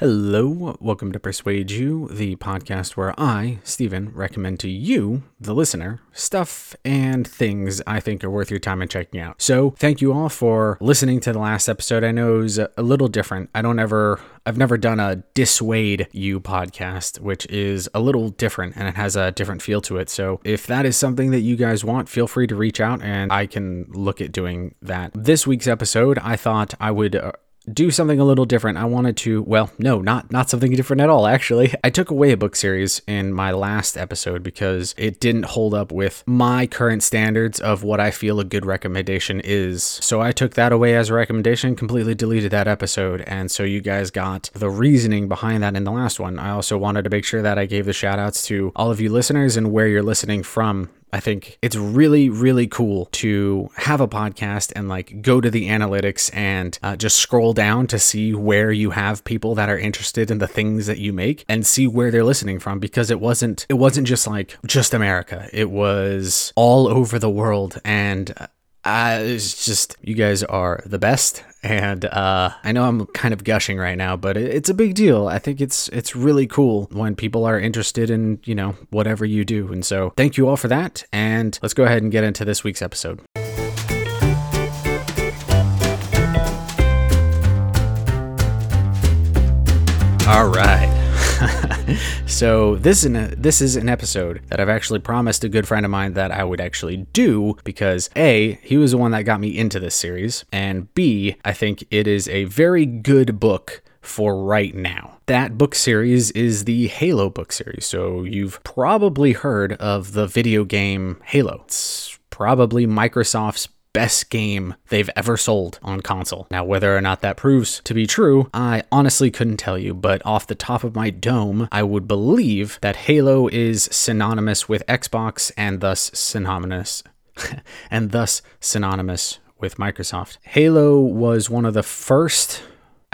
Hello, welcome to Persuade You, the podcast where I, Stephen, recommend to you, the listener, stuff and things I think are worth your time and checking out. So, thank you all for listening to the last episode. I know it was a little different. I don't ever, I've never done a Dissuade You podcast, which is a little different and it has a different feel to it. So, if that is something that you guys want, feel free to reach out and I can look at doing that. This week's episode, I thought I would. Uh, do something a little different. I wanted to, well, no, not not something different at all actually. I took away a book series in my last episode because it didn't hold up with my current standards of what I feel a good recommendation is. So I took that away as a recommendation, completely deleted that episode, and so you guys got the reasoning behind that in the last one. I also wanted to make sure that I gave the shout outs to all of you listeners and where you're listening from I think it's really, really cool to have a podcast and like go to the analytics and uh, just scroll down to see where you have people that are interested in the things that you make and see where they're listening from because it wasn't it wasn't just like just America. It was all over the world and uh, it's just you guys are the best and uh, I know I'm kind of gushing right now, but it's a big deal. I think it's it's really cool when people are interested in you know whatever you do, and so thank you all for that. And let's go ahead and get into this week's episode. All right. so this is an, this is an episode that I've actually promised a good friend of mine that I would actually do because a he was the one that got me into this series, and b I think it is a very good book for right now. That book series is the Halo book series. So you've probably heard of the video game Halo. It's probably Microsoft's best game they've ever sold on console. Now, whether or not that proves to be true, I honestly couldn't tell you, but off the top of my dome, I would believe that Halo is synonymous with Xbox and thus synonymous and thus synonymous with Microsoft. Halo was one of the first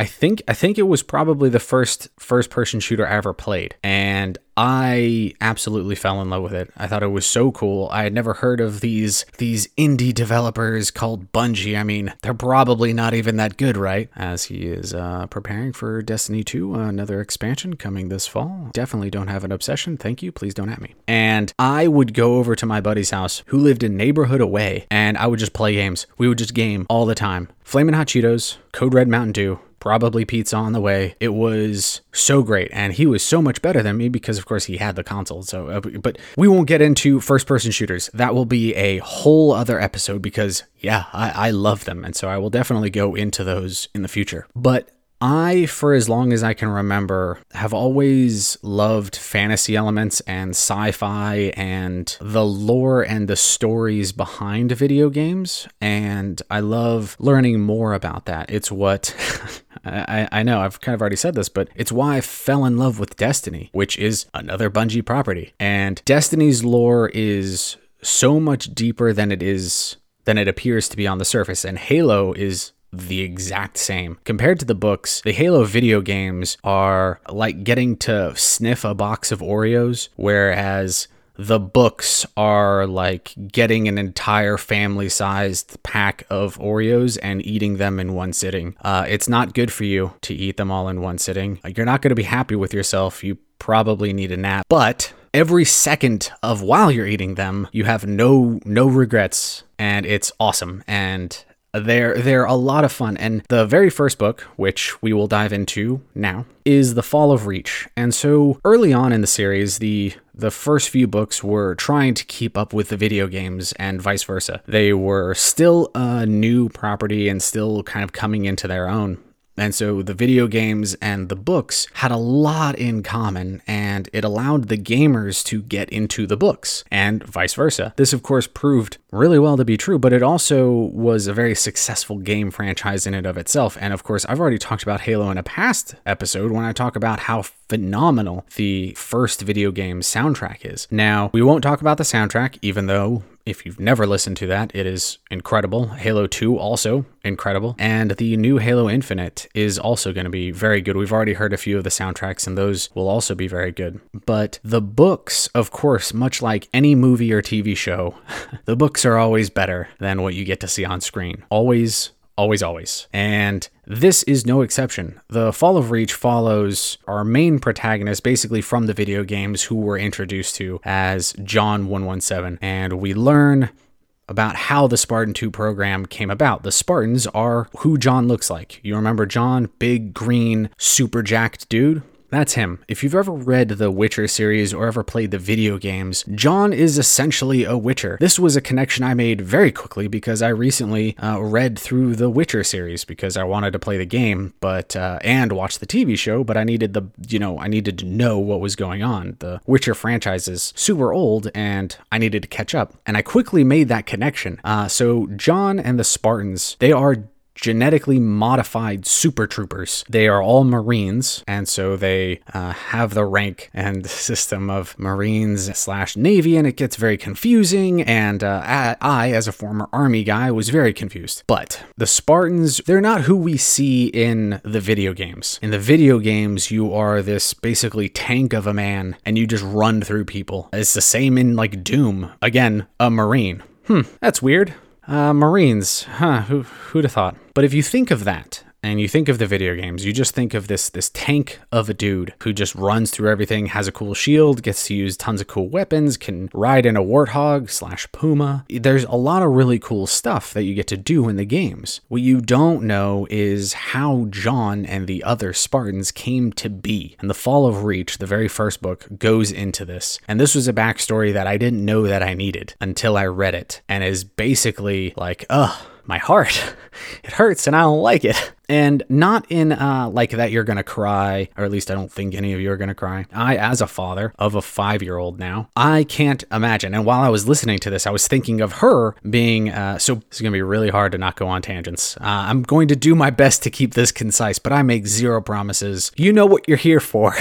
I think I think it was probably the first first person shooter I ever played and I absolutely fell in love with it. I thought it was so cool. I had never heard of these these indie developers called Bungie. I mean, they're probably not even that good, right? As he is uh, preparing for Destiny 2, another expansion coming this fall. Definitely don't have an obsession. Thank you. Please don't at me. And I would go over to my buddy's house who lived a neighborhood away, and I would just play games. We would just game all the time. Flamin' Hot Cheetos, Code Red Mountain Dew, probably pizza on the way. It was so great, and he was so much better than me because, of course, he had the console. So, uh, but we won't get into first-person shooters. That will be a whole other episode because, yeah, I, I love them, and so I will definitely go into those in the future. But I, for as long as I can remember, have always loved fantasy elements and sci fi and the lore and the stories behind video games. And I love learning more about that. It's what. I, I know I've kind of already said this, but it's why I fell in love with Destiny, which is another Bungie property. And Destiny's lore is so much deeper than it is than it appears to be on the surface. And Halo is the exact same. Compared to the books, the Halo video games are like getting to sniff a box of Oreos, whereas the books are like getting an entire family sized pack of Oreos and eating them in one sitting. Uh, it's not good for you to eat them all in one sitting. You're not going to be happy with yourself. You probably need a nap. But every second of while you're eating them, you have no no regrets and it's awesome. And they're they're a lot of fun, and the very first book, which we will dive into now, is The Fall of Reach. And so early on in the series, the the first few books were trying to keep up with the video games and vice versa. They were still a new property and still kind of coming into their own. And so the video games and the books had a lot in common, and it allowed the gamers to get into the books, and vice versa. This, of course, proved really well to be true, but it also was a very successful game franchise in and of itself. And of course, I've already talked about Halo in a past episode when I talk about how phenomenal the first video game soundtrack is. Now, we won't talk about the soundtrack, even though if you've never listened to that, it is incredible. Halo 2 also incredible. And the new Halo Infinite is also going to be very good. We've already heard a few of the soundtracks and those will also be very good. But the books, of course, much like any movie or TV show, the books are always better than what you get to see on screen. Always Always, always. And this is no exception. The Fall of Reach follows our main protagonist, basically from the video games, who we're introduced to as John 117. And we learn about how the Spartan 2 program came about. The Spartans are who John looks like. You remember John, big, green, super jacked dude? That's him. If you've ever read the Witcher series or ever played the video games, John is essentially a Witcher. This was a connection I made very quickly because I recently uh, read through the Witcher series because I wanted to play the game, but uh, and watch the TV show, but I needed the you know I needed to know what was going on. The Witcher franchise is super old, and I needed to catch up, and I quickly made that connection. Uh, so John and the Spartans, they are genetically modified super troopers. They are all Marines, and so they uh, have the rank and system of Marines slash Navy, and it gets very confusing. And uh, I, as a former Army guy, was very confused. But the Spartans, they're not who we see in the video games. In the video games, you are this basically tank of a man, and you just run through people. It's the same in like Doom. Again, a Marine. Hmm, that's weird. Uh, Marines, huh? Who who'd have thought? But if you think of that and you think of the video games, you just think of this this tank of a dude who just runs through everything, has a cool shield, gets to use tons of cool weapons, can ride in a warthog slash puma. There's a lot of really cool stuff that you get to do in the games. What you don't know is how John and the other Spartans came to be. And the Fall of Reach, the very first book, goes into this. And this was a backstory that I didn't know that I needed until I read it, and is basically like, ugh my heart. It hurts and I don't like it. And not in uh, like that you're gonna cry, or at least I don't think any of you are gonna cry. I, as a father of a five year old now, I can't imagine. And while I was listening to this, I was thinking of her being uh, so. It's gonna be really hard to not go on tangents. Uh, I'm going to do my best to keep this concise, but I make zero promises. You know what you're here for.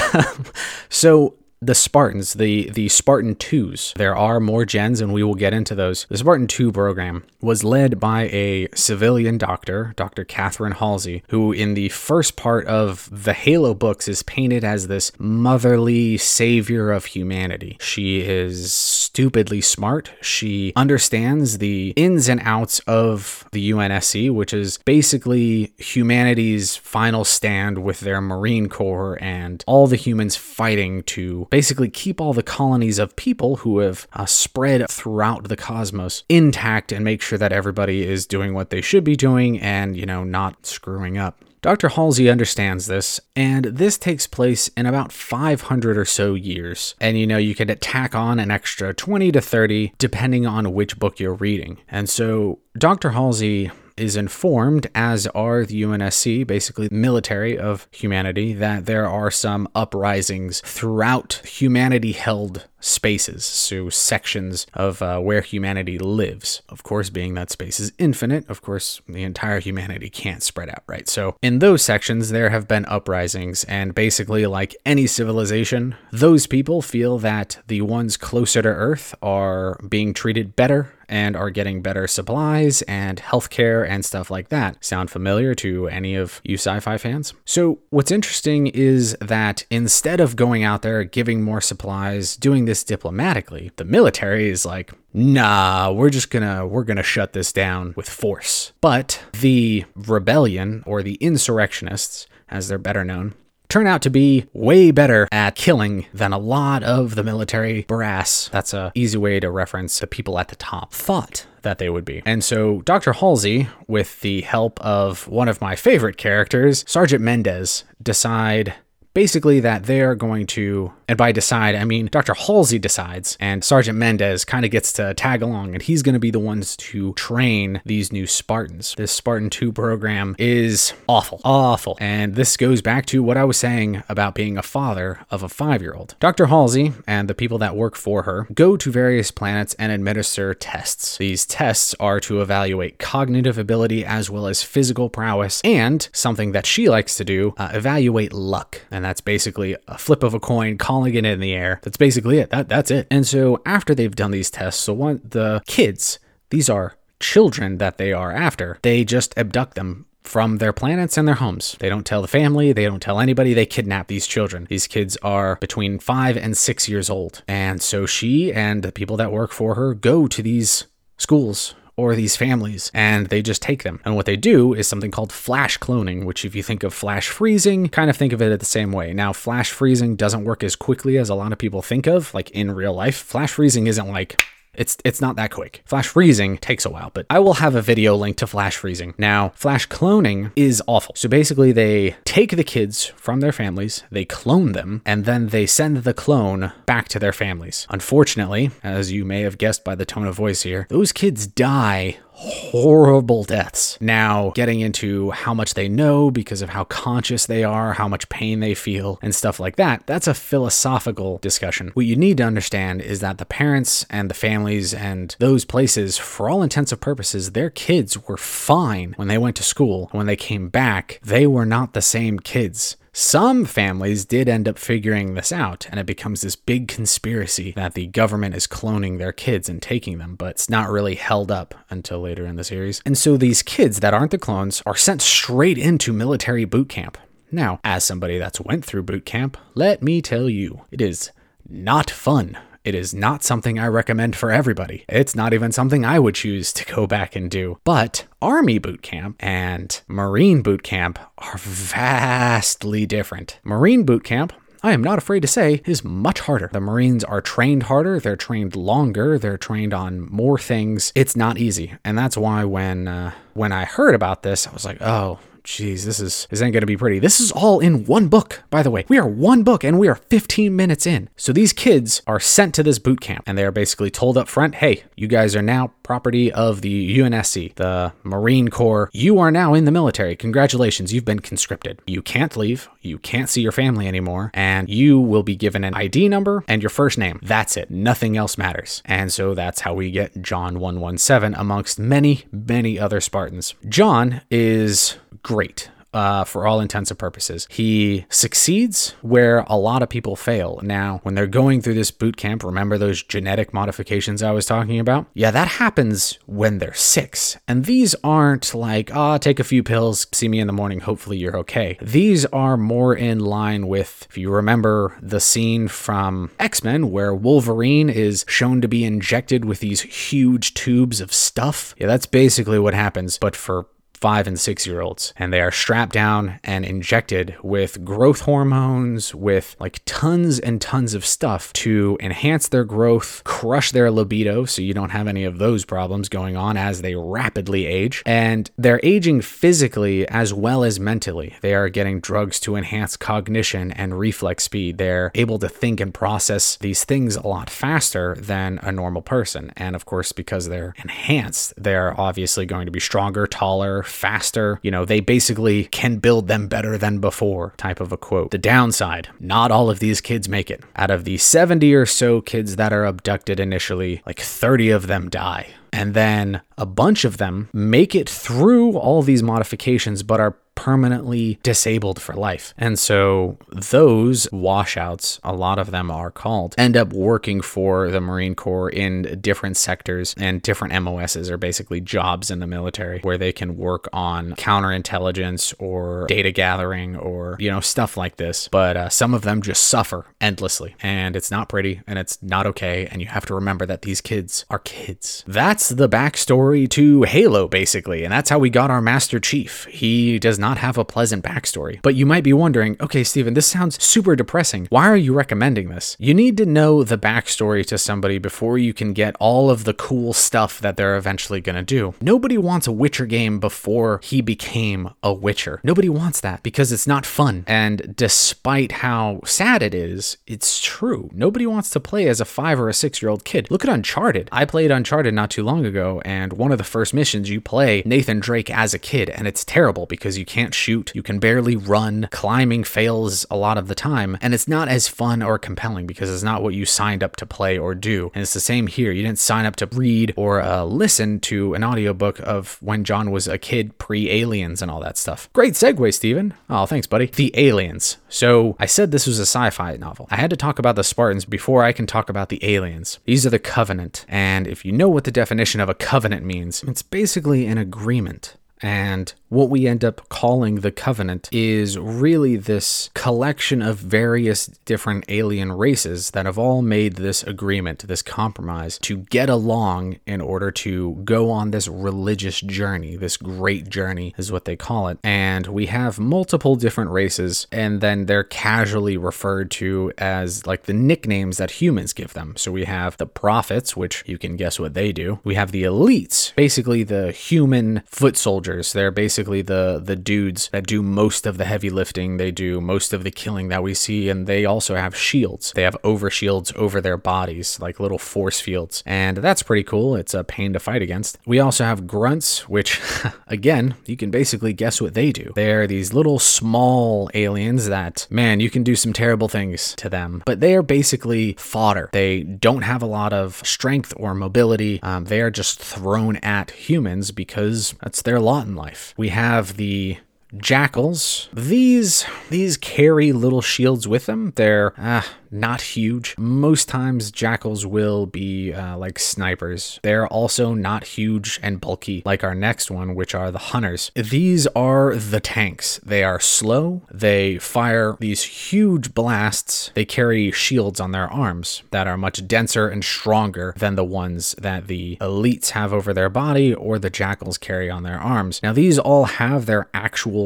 so the Spartans, the the Spartan 2s. There are more gens and we will get into those. The Spartan 2 program was led by a civilian doctor, Dr. Catherine Halsey, who in the first part of the Halo books is painted as this motherly savior of humanity. She is stupidly smart. She understands the ins and outs of the UNSC, which is basically humanity's final stand with their Marine Corps and all the humans fighting to basically keep all the colonies of people who have uh, spread throughout the cosmos intact and make sure that everybody is doing what they should be doing and, you know, not screwing up. Dr. Halsey understands this, and this takes place in about 500 or so years. And you know, you could tack on an extra 20 to 30 depending on which book you're reading. And so Dr. Halsey is informed, as are the UNSC, basically the military of humanity, that there are some uprisings throughout humanity held spaces, so sections of uh, where humanity lives. Of course, being that space is infinite, of course, the entire humanity can't spread out, right? So, in those sections, there have been uprisings, and basically, like any civilization, those people feel that the ones closer to Earth are being treated better and are getting better supplies and healthcare and stuff like that. Sound familiar to any of you sci fi fans? So, what's interesting is that instead of going out there giving more supplies, doing this this diplomatically. The military is like, nah, we're just gonna we're gonna shut this down with force. But the rebellion or the insurrectionists, as they're better known, turn out to be way better at killing than a lot of the military brass. That's a easy way to reference the people at the top thought that they would be. And so Dr. Halsey, with the help of one of my favorite characters, Sergeant Mendez, decide basically that they're going to, and by decide, I mean Dr. Halsey decides, and Sergeant Mendez kind of gets to tag along, and he's going to be the ones to train these new Spartans. This Spartan 2 program is awful, awful. And this goes back to what I was saying about being a father of a five year old. Dr. Halsey and the people that work for her go to various planets and administer tests. These tests are to evaluate cognitive ability as well as physical prowess, and something that she likes to do, uh, evaluate luck. And and that's basically a flip of a coin, calling it in the air. That's basically it. That that's it. And so after they've done these tests, so one the kids, these are children that they are after, they just abduct them from their planets and their homes. They don't tell the family, they don't tell anybody, they kidnap these children. These kids are between five and six years old. And so she and the people that work for her go to these schools or these families and they just take them. And what they do is something called flash cloning, which, if you think of flash freezing, kind of think of it the same way. Now, flash freezing doesn't work as quickly as a lot of people think of, like in real life. Flash freezing isn't like it's it's not that quick. Flash freezing takes a while, but I will have a video link to flash freezing. Now, flash cloning is awful. So basically they take the kids from their families, they clone them, and then they send the clone back to their families. Unfortunately, as you may have guessed by the tone of voice here, those kids die horrible deaths. Now, getting into how much they know because of how conscious they are, how much pain they feel, and stuff like that, that's a philosophical discussion. What you need to understand is that the parents and the families and those places, for all intents and purposes, their kids were fine when they went to school. When they came back, they were not the same kids. Some families did end up figuring this out, and it becomes this big conspiracy that the government is cloning their kids and taking them, but it's not really held up until later in the series. And so these kids that aren't the clones are sent straight into military boot camp. Now, as somebody that's went through boot camp, let me tell you, it is not fun. It is not something I recommend for everybody. It's not even something I would choose to go back and do. But Army boot camp and Marine boot camp are vastly different. Marine boot camp I am not afraid to say, is much harder. The Marines are trained harder, they're trained longer, they're trained on more things. It's not easy. And that's why when uh, when I heard about this, I was like, oh, Jeez, this is this ain't gonna be pretty. This is all in one book, by the way. We are one book and we are 15 minutes in. So these kids are sent to this boot camp and they are basically told up front, hey, you guys are now property of the UNSC, the Marine Corps. You are now in the military. Congratulations, you've been conscripted. You can't leave, you can't see your family anymore, and you will be given an ID number and your first name. That's it. Nothing else matters. And so that's how we get John 117 amongst many, many other Spartans. John is great uh, for all intents and purposes. He succeeds where a lot of people fail. Now, when they're going through this boot camp, remember those genetic modifications I was talking about? Yeah, that happens when they're six. And these aren't like, ah, oh, take a few pills, see me in the morning, hopefully you're okay. These are more in line with, if you remember the scene from X Men where Wolverine is shown to be injected with these huge tubes of stuff. Yeah, that's basically what happens, but for five and six year olds, and they are strapped down and injected with growth hormones, with like tons and tons of stuff to enhance their growth, crush their libido, so you don't have any of those problems going on as they rapidly age. And they're aging physically as well as mentally. They are getting drugs to enhance cognition and reflex speed. They're able to think and process these things a lot faster than a normal person. And of course, because they're enhanced, they're obviously going to be stronger, taller, faster. You know, they basically can build them better than before, type of a quote. The downside not all of these kids make it. Out of the 70 or so kids that are abducted initially, like 30 of them die. And then a bunch of them make it through all these modifications, but are permanently disabled for life. And so those washouts, a lot of them are called, end up working for the Marine Corps in different sectors and different MOSs are basically jobs in the military where they can work on counterintelligence or data gathering or, you know, stuff like this. But uh, some of them just suffer endlessly and it's not pretty and it's not okay. And you have to remember that these kids are kids. That's the backstory to Halo, basically. And that's how we got our Master Chief. He does not have a pleasant backstory. But you might be wondering, okay, Steven, this sounds super depressing. Why are you recommending this? You need to know the backstory to somebody before you can get all of the cool stuff that they're eventually going to do. Nobody wants a Witcher game before he became a Witcher. Nobody wants that because it's not fun. And despite how sad it is, it's true. Nobody wants to play as a five or a six year old kid. Look at Uncharted. I played Uncharted not too long ago, and one of the first missions you play Nathan Drake as a kid, and it's terrible because you can't shoot, you can barely run, climbing fails a lot of the time, and it's not as fun or compelling because it's not what you signed up to play or do. And it's the same here. You didn't sign up to read or uh, listen to an audiobook of when John was a kid pre aliens and all that stuff. Great segue, Steven. Oh, thanks, buddy. The aliens. So I said this was a sci fi novel. I had to talk about the Spartans before I can talk about the aliens. These are the Covenant. And if you know what the definition of a covenant means, it's basically an agreement And what we end up calling the Covenant is really this collection of various different alien races that have all made this agreement, this compromise, to get along in order to go on this religious journey. This great journey is what they call it. And we have multiple different races, and then they're casually referred to as like the nicknames that humans give them. So we have the prophets, which you can guess what they do. We have the elites, basically the human foot soldiers. They're basically the the dudes that do most of the heavy lifting. They do most of the killing that we see, and they also have shields. They have over shields over their bodies, like little force fields, and that's pretty cool. It's a pain to fight against. We also have grunts, which again, you can basically guess what they do. They're these little small aliens that, man, you can do some terrible things to them, but they are basically fodder. They don't have a lot of strength or mobility. Um, they are just thrown at humans because that's their lot in life. We have the jackals. These these carry little shields with them. They're ah, not huge. Most times, jackals will be uh, like snipers. They're also not huge and bulky like our next one, which are the hunters. These are the tanks. They are slow. They fire these huge blasts. They carry shields on their arms that are much denser and stronger than the ones that the elites have over their body or the jackals carry on their arms. Now, these all have their actual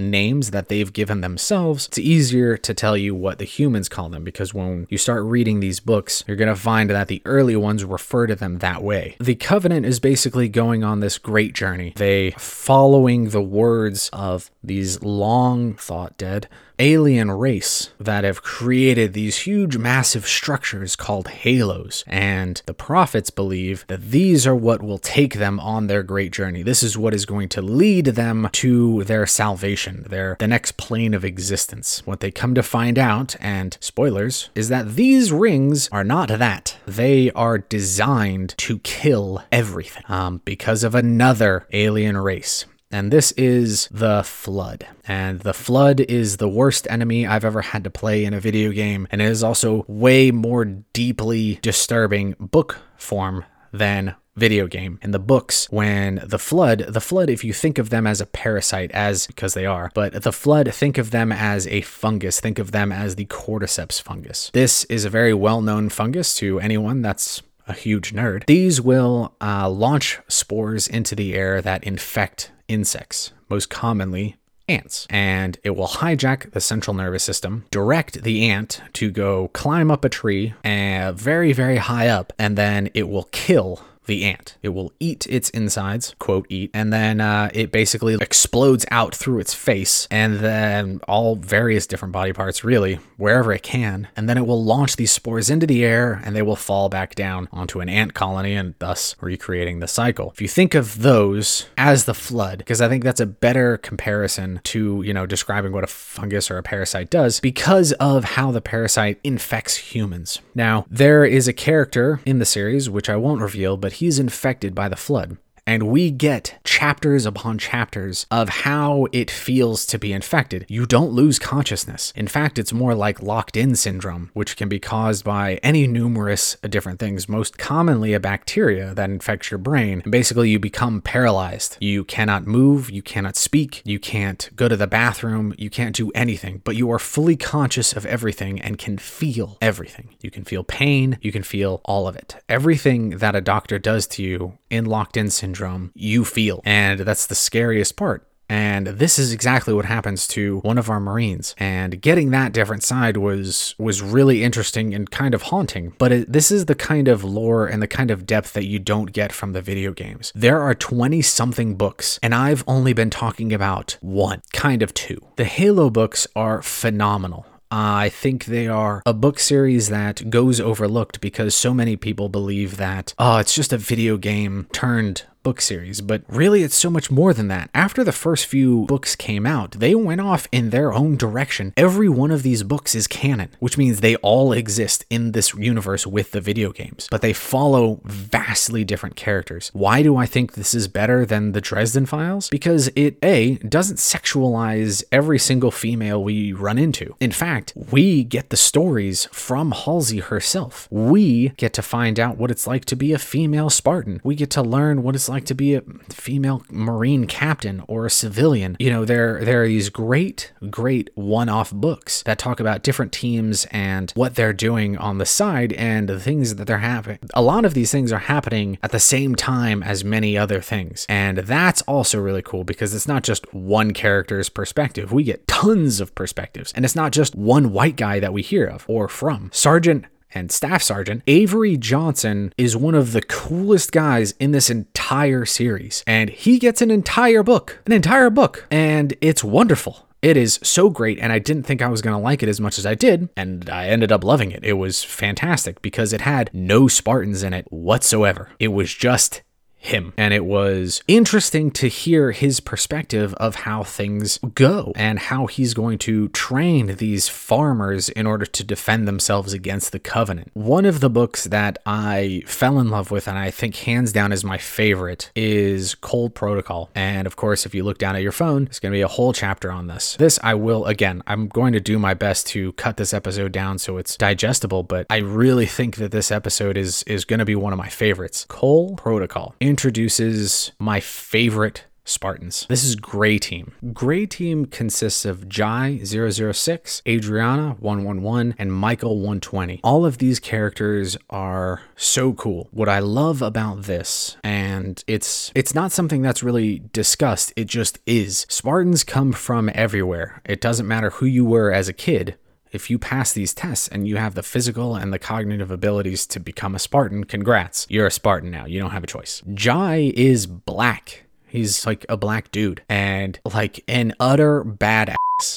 names that they've given themselves, it's easier to tell you what the humans call them because when you start reading these books, you're going to find that the early ones refer to them that way. The Covenant is basically going on this great journey. They following the words of these long thought dead alien race that have created these huge, massive structures called halos. And the prophets believe that these are what will take them on their great journey. This is what is going to lead them to their salvation, their the next plane of existence. What they come to find out, and spoilers, is that these rings are not that. They are designed to kill everything um, because of another alien race. And this is the Flood. And the Flood is the worst enemy I've ever had to play in a video game. And it is also way more deeply disturbing book form than video game. In the books, when the flood, the flood, if you think of them as a parasite, as because they are, but the flood, think of them as a fungus, think of them as the cordyceps fungus. This is a very well known fungus to anyone that's a huge nerd. These will uh, launch spores into the air that infect insects, most commonly ants. And it will hijack the central nervous system, direct the ant to go climb up a tree uh, very, very high up, and then it will kill the ant. It will eat its insides, quote, eat, and then uh, it basically explodes out through its face and then all various different body parts, really, wherever it can. And then it will launch these spores into the air and they will fall back down onto an ant colony and thus recreating the cycle. If you think of those as the flood, because I think that's a better comparison to, you know, describing what a fungus or a parasite does because of how the parasite infects humans. Now, there is a character in the series, which I won't reveal, but he's infected by the flood. And we get chapters upon chapters of how it feels to be infected. You don't lose consciousness. In fact, it's more like locked in syndrome, which can be caused by any numerous different things, most commonly a bacteria that infects your brain. And basically, you become paralyzed. You cannot move, you cannot speak, you can't go to the bathroom, you can't do anything, but you are fully conscious of everything and can feel everything. You can feel pain, you can feel all of it. Everything that a doctor does to you in locked in syndrome, you feel. And that's the scariest part. And this is exactly what happens to one of our Marines. And getting that different side was was really interesting and kind of haunting. But it, this is the kind of lore and the kind of depth that you don't get from the video games. There are 20 something books, and I've only been talking about one, kind of two. The Halo books are phenomenal. I think they are a book series that goes overlooked because so many people believe that, oh, it's just a video game turned book series, but really it's so much more than that. After the first few books came out, they went off in their own direction. Every one of these books is canon, which means they all exist in this universe with the video games, but they follow vastly different characters. Why do I think this is better than the Dresden Files? Because it, A, doesn't sexualize every single female we run into. In fact, we get the stories from Halsey herself. We get to find out what it's like to be a female Spartan. We get to learn what it's like to be a female Marine captain or a civilian. You know, there there are these great, great one-off books that talk about different teams and what they're doing on the side and the things that they're having. A lot of these things are happening at the same time as many other things. And that's also really cool because it's not just one character's perspective. We get tons of perspectives. And it's not just one white guy that we hear of or from. Sergeant and Staff Sergeant, Avery Johnson is one of the coolest guys in this entire series. And he gets an entire book, an entire book, and it's wonderful. It is so great, and I didn't think I was going to like it as much as I did, and I ended up loving it. It was fantastic because it had no Spartans in it whatsoever. It was just him. And it was interesting to hear his perspective of how things go and how he's going to train these farmers in order to defend themselves against the Covenant. One of the books that I fell in love with, and I think hands down is my favorite, is Cole Protocol. And of course, if you look down at your phone, there's going to be a whole chapter on this. This I will, again, I'm going to do my best to cut this episode down so it's digestible, but I really think that this episode is, is going to be one of my favorites. Cole Protocol introduces my favorite Spartans. This is Gray Team. Gray Team consists of Jai 006, Adriana 111, and Michael 120. All of these characters are so cool. What I love about this, and it's it's not something that's really discussed, it just is. Spartans come from everywhere. It doesn't matter who you were as a kid if you pass these tests and you have the physical and the cognitive abilities to become a Spartan, congrats. You're a Spartan now. You don't have a choice. Jai is black. He's like a black dude and like an utter badass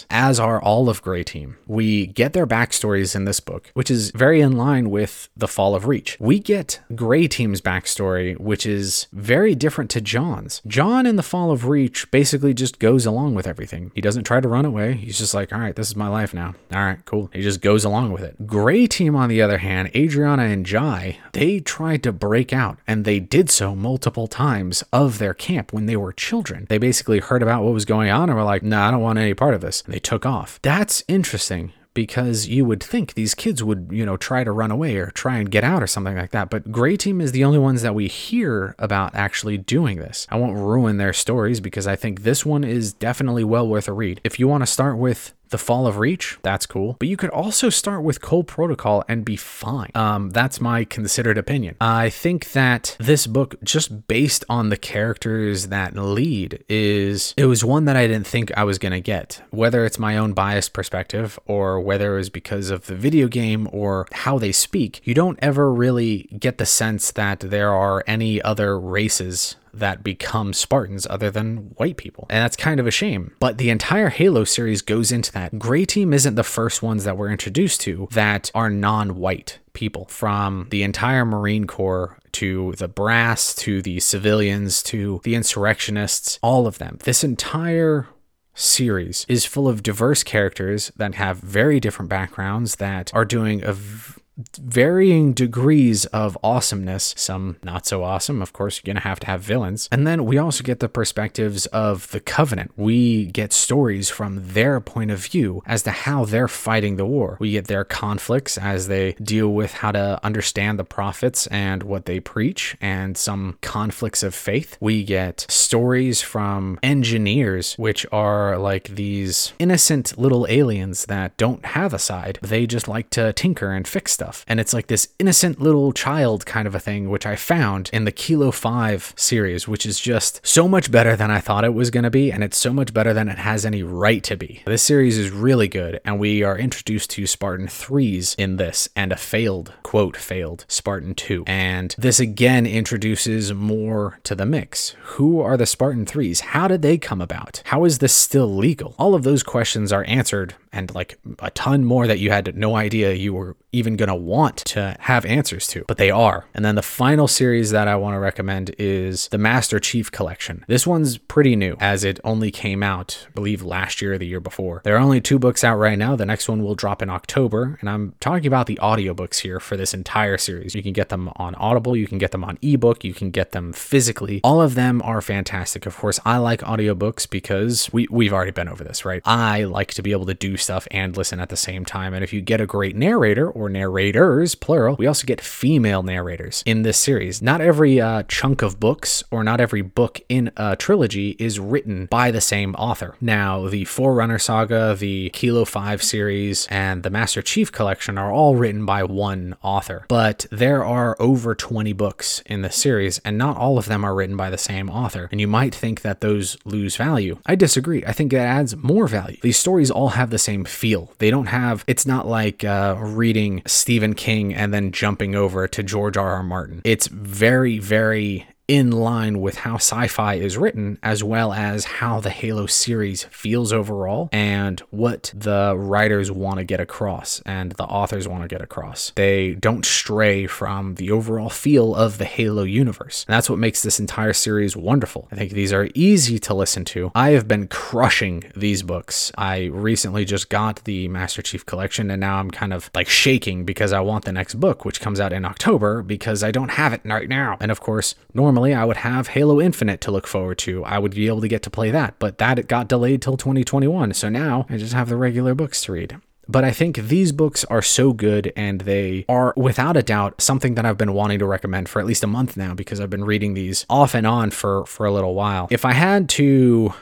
as are all of Gray Team. We get their backstories in this book, which is very in line with The Fall of Reach. We get Gray Team's backstory, which is very different to John's. John in The Fall of Reach basically just goes along with everything. He doesn't try to run away. He's just like, all right, this is my life now. All right, cool. He just goes along with it. Gray Team, on the other hand, Adriana and Jai, they tried to break out, and they did so multiple times of their camp when they were children. They basically heard about what was going on and were like, nah, I don't want any part of this. And they took off. That's interesting because you would think these kids would, you know, try to run away or try and get out or something like that. But Gray Team is the only ones that we hear about actually doing this. I won't ruin their stories because I think this one is definitely well worth a read. If you want to start with the Fall of Reach, that's cool. But you could also start with Cole Protocol and be fine. Um, that's my considered opinion. I think that this book, just based on the characters that lead, is it was one that I didn't think I was gonna get. Whether it's my own biased perspective or whether it was because of the video game or how they speak, you don't ever really get the sense that there are any other races that become Spartans other than white people. And that's kind of a shame. But the entire Halo series goes into that. Gray Team isn't the first ones that we're introduced to that are non white people from the entire Marine Corps to the brass to the civilians to the insurrectionists, all of them. This entire series is full of diverse characters that have very different backgrounds that are doing a v- varying degrees of awesomeness, some not so awesome. Of course, you're going to have to have villains. And then we also get the perspectives of the Covenant. We get stories from their point of view as to how they're fighting the war. We get their conflicts as they deal with how to understand the prophets and what they preach, and some conflicts of faith. We get stories from engineers, which are like these innocent little aliens that don't have a side. They just like to tinker and fix stuff stuff. And it's like this innocent little child kind of a thing, which I found in the Kilo 5 series, which is just so much better than I thought it was going to be. And it's so much better than it has any right to be. This series is really good. And we are introduced to Spartan 3s in this and a failed, quote, failed Spartan 2. And this again introduces more to the mix. Who are the Spartan 3s? How did they come about? How is this still legal? All of those questions are answered and like a ton more that you had no idea you were even going to want to have answers to, but they are. And then the final series that I want to recommend is the Master Chief Collection. This one's pretty new as it only came out, I believe, last year or the year before. There are only two books out right now. The next one will drop in October, and I'm talking about the audiobooks here for this entire series. You can get them on Audible, you can get them on ebook, you can get them physically. All of them are fantastic. Of course, I like audiobooks because we, we've already been over this, right? I like to be able to do stuff and listen at the same time. And if you get a great narrator or narrators, plural, we also get female narrators in this series. Not every uh, chunk of books or not every book in a trilogy is written by the same author. Now, the Forerunner saga, the Kilo 5 series, and the Master Chief collection are all written by one author. But there are over 20 books in the series, and not all of them are written by the same author. And you might think that those lose value. I disagree. I think it adds more value. These stories all have the same feel. They don't have, it's not like uh, reading Stephen King and then jumping over to George R. R. Martin. It's very, very in line with how sci fi is written, as well as how the Halo series feels overall and what the writers want to get across and the authors want to get across. They don't stray from the overall feel of the Halo universe. And that's what makes this entire series wonderful. I think these are easy to listen to. I have been crushing these books. I recently just got the Master Chief collection and now I'm kind of like shaking because I want the next book, which comes out in October because I don't have it right now. And of course, normally normally I would have Halo Infinite to look forward to. I would be able to get to play that, but that got delayed till 2021. So now I just have the regular books to read. But I think these books are so good and they are without a doubt something that I've been wanting to recommend for at least a month now because I've been reading these off and on for for a little while. If I had to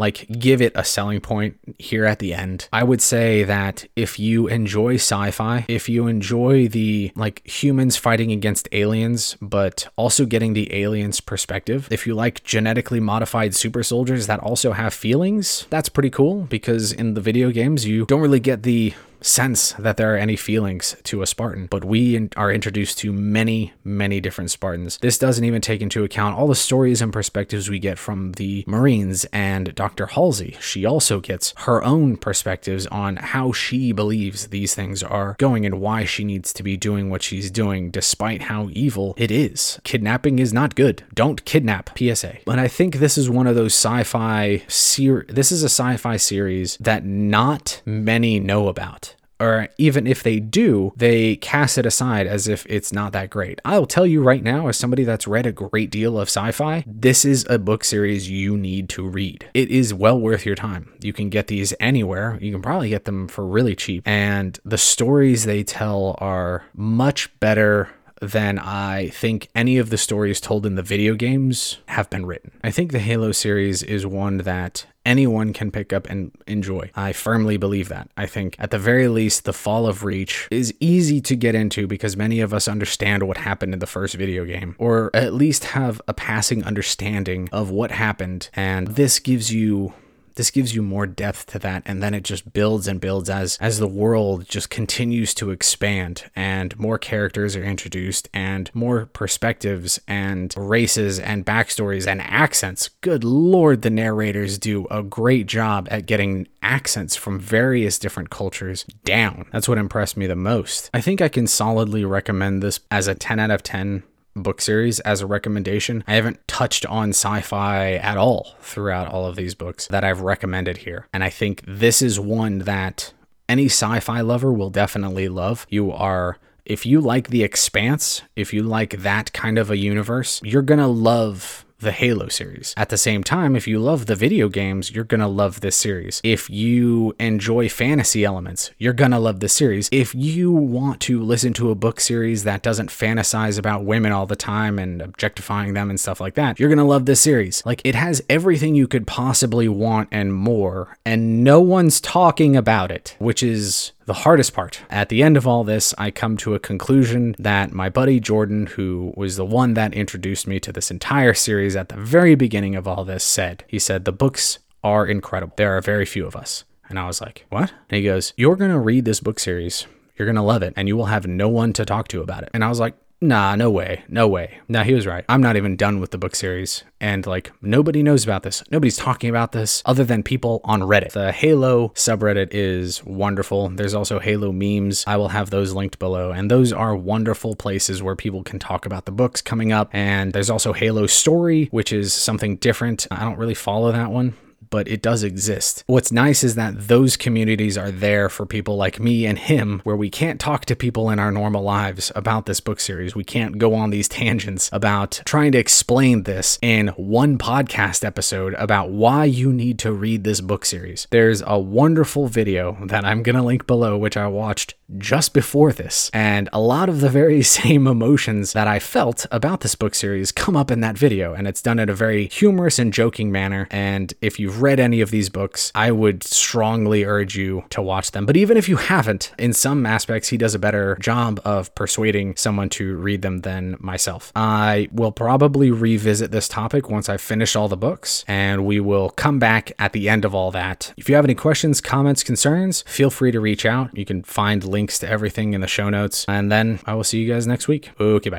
like give it a selling point here at the end. I would say that if you enjoy sci-fi, if you enjoy the like humans fighting against aliens, but also getting the aliens perspective, if you like genetically modified super soldiers that also have feelings, that's pretty cool because in the video games you don't really get the sense that there are any feelings to a Spartan, but we are introduced to many, many different Spartans. This doesn't even take into account all the stories and perspectives we get from the Marines and Dr. Halsey. She also gets her own perspectives on how she believes these things are going and why she needs to be doing what she's doing despite how evil it is. Kidnapping is not good. Don't kidnap. PSA. But I think this is one of those sci-fi ser- this is a sci-fi series that not many know about or even if they do, they cast it aside as if it's not that great. I'll tell you right now, as somebody that's read a great deal of sci fi, this is a book series you need to read. It is well worth your time. You can get these anywhere. You can probably get them for really cheap. And the stories they tell are much better than I think any of the stories told in the video games have been written. I think the Halo series is one that anyone can pick up and enjoy. I firmly believe that. I think at the very least, the Fall of Reach is easy to get into because many of us understand what happened in the first video game, or at least have a passing understanding of what happened. And this gives you this gives you more depth to that and then it just builds and builds as as the world just continues to expand and more characters are introduced and more perspectives and races and backstories and accents. Good lord the narrators do a great job at getting accents from various different cultures down. That's what impressed me the most. I think i can solidly recommend this as a 10 out of 10 book series as a recommendation. I haven't touched on sci fi at all throughout all of these books that I've recommended here. And I think this is one that any sci fi lover will definitely love. You are. If you like The Expanse, if you like that kind of a universe, you're to love the Halo series. At the same time, if you love the video games, you're going to love this series. If you enjoy fantasy elements, you're going to love this series. If you want to listen to a book series that doesn't fantasize about women all the time and objectifying them and stuff like that, you're going to love this series. Like, it has everything you could possibly want and more, and no one's talking about it, which is the hardest part. At the end of all this, I come to a conclusion that my buddy Jordan, who was the one that introduced me to this entire series at the very beginning of all this, said, he said, the books are incredible. There are very few of us. And I was like, what? And he goes, you're going to read this book series. You're going to love it and you will have no one to talk to about it. And I was like, Nah, no way. No way. Now he was right. I'm not even done with the book series. And like, nobody knows about this. Nobody's talking about this other than people on Reddit. The Halo subreddit is wonderful. There's also Halo memes. I will have those linked below. And those are wonderful places where people can talk about the books coming up. And there's also Halo Story, which is something different. I don't really follow that one but it does exist. What's nice is that those communities are there for people like me and him, where we can't talk to people in our normal lives about this book series. We can't go on these tangents about trying to explain this in one podcast episode about why you need to read this book series. There's a wonderful video that I'm going to link below, which I watched just before this. And a lot of the very same emotions that I felt about this book series come up in that video. And it's done in a very humorous and joking manner. And if read any of these books, I would strongly urge you to watch them. But even if you haven't, in some aspects, he does a better job of persuading someone to read them than myself. I will probably revisit this topic once I finish all the books, and we will come back at the end of all that. If you have any questions, comments, concerns, feel free to reach out. You can find links to everything in the show notes, and then I will see you guys next week. Okay, bye.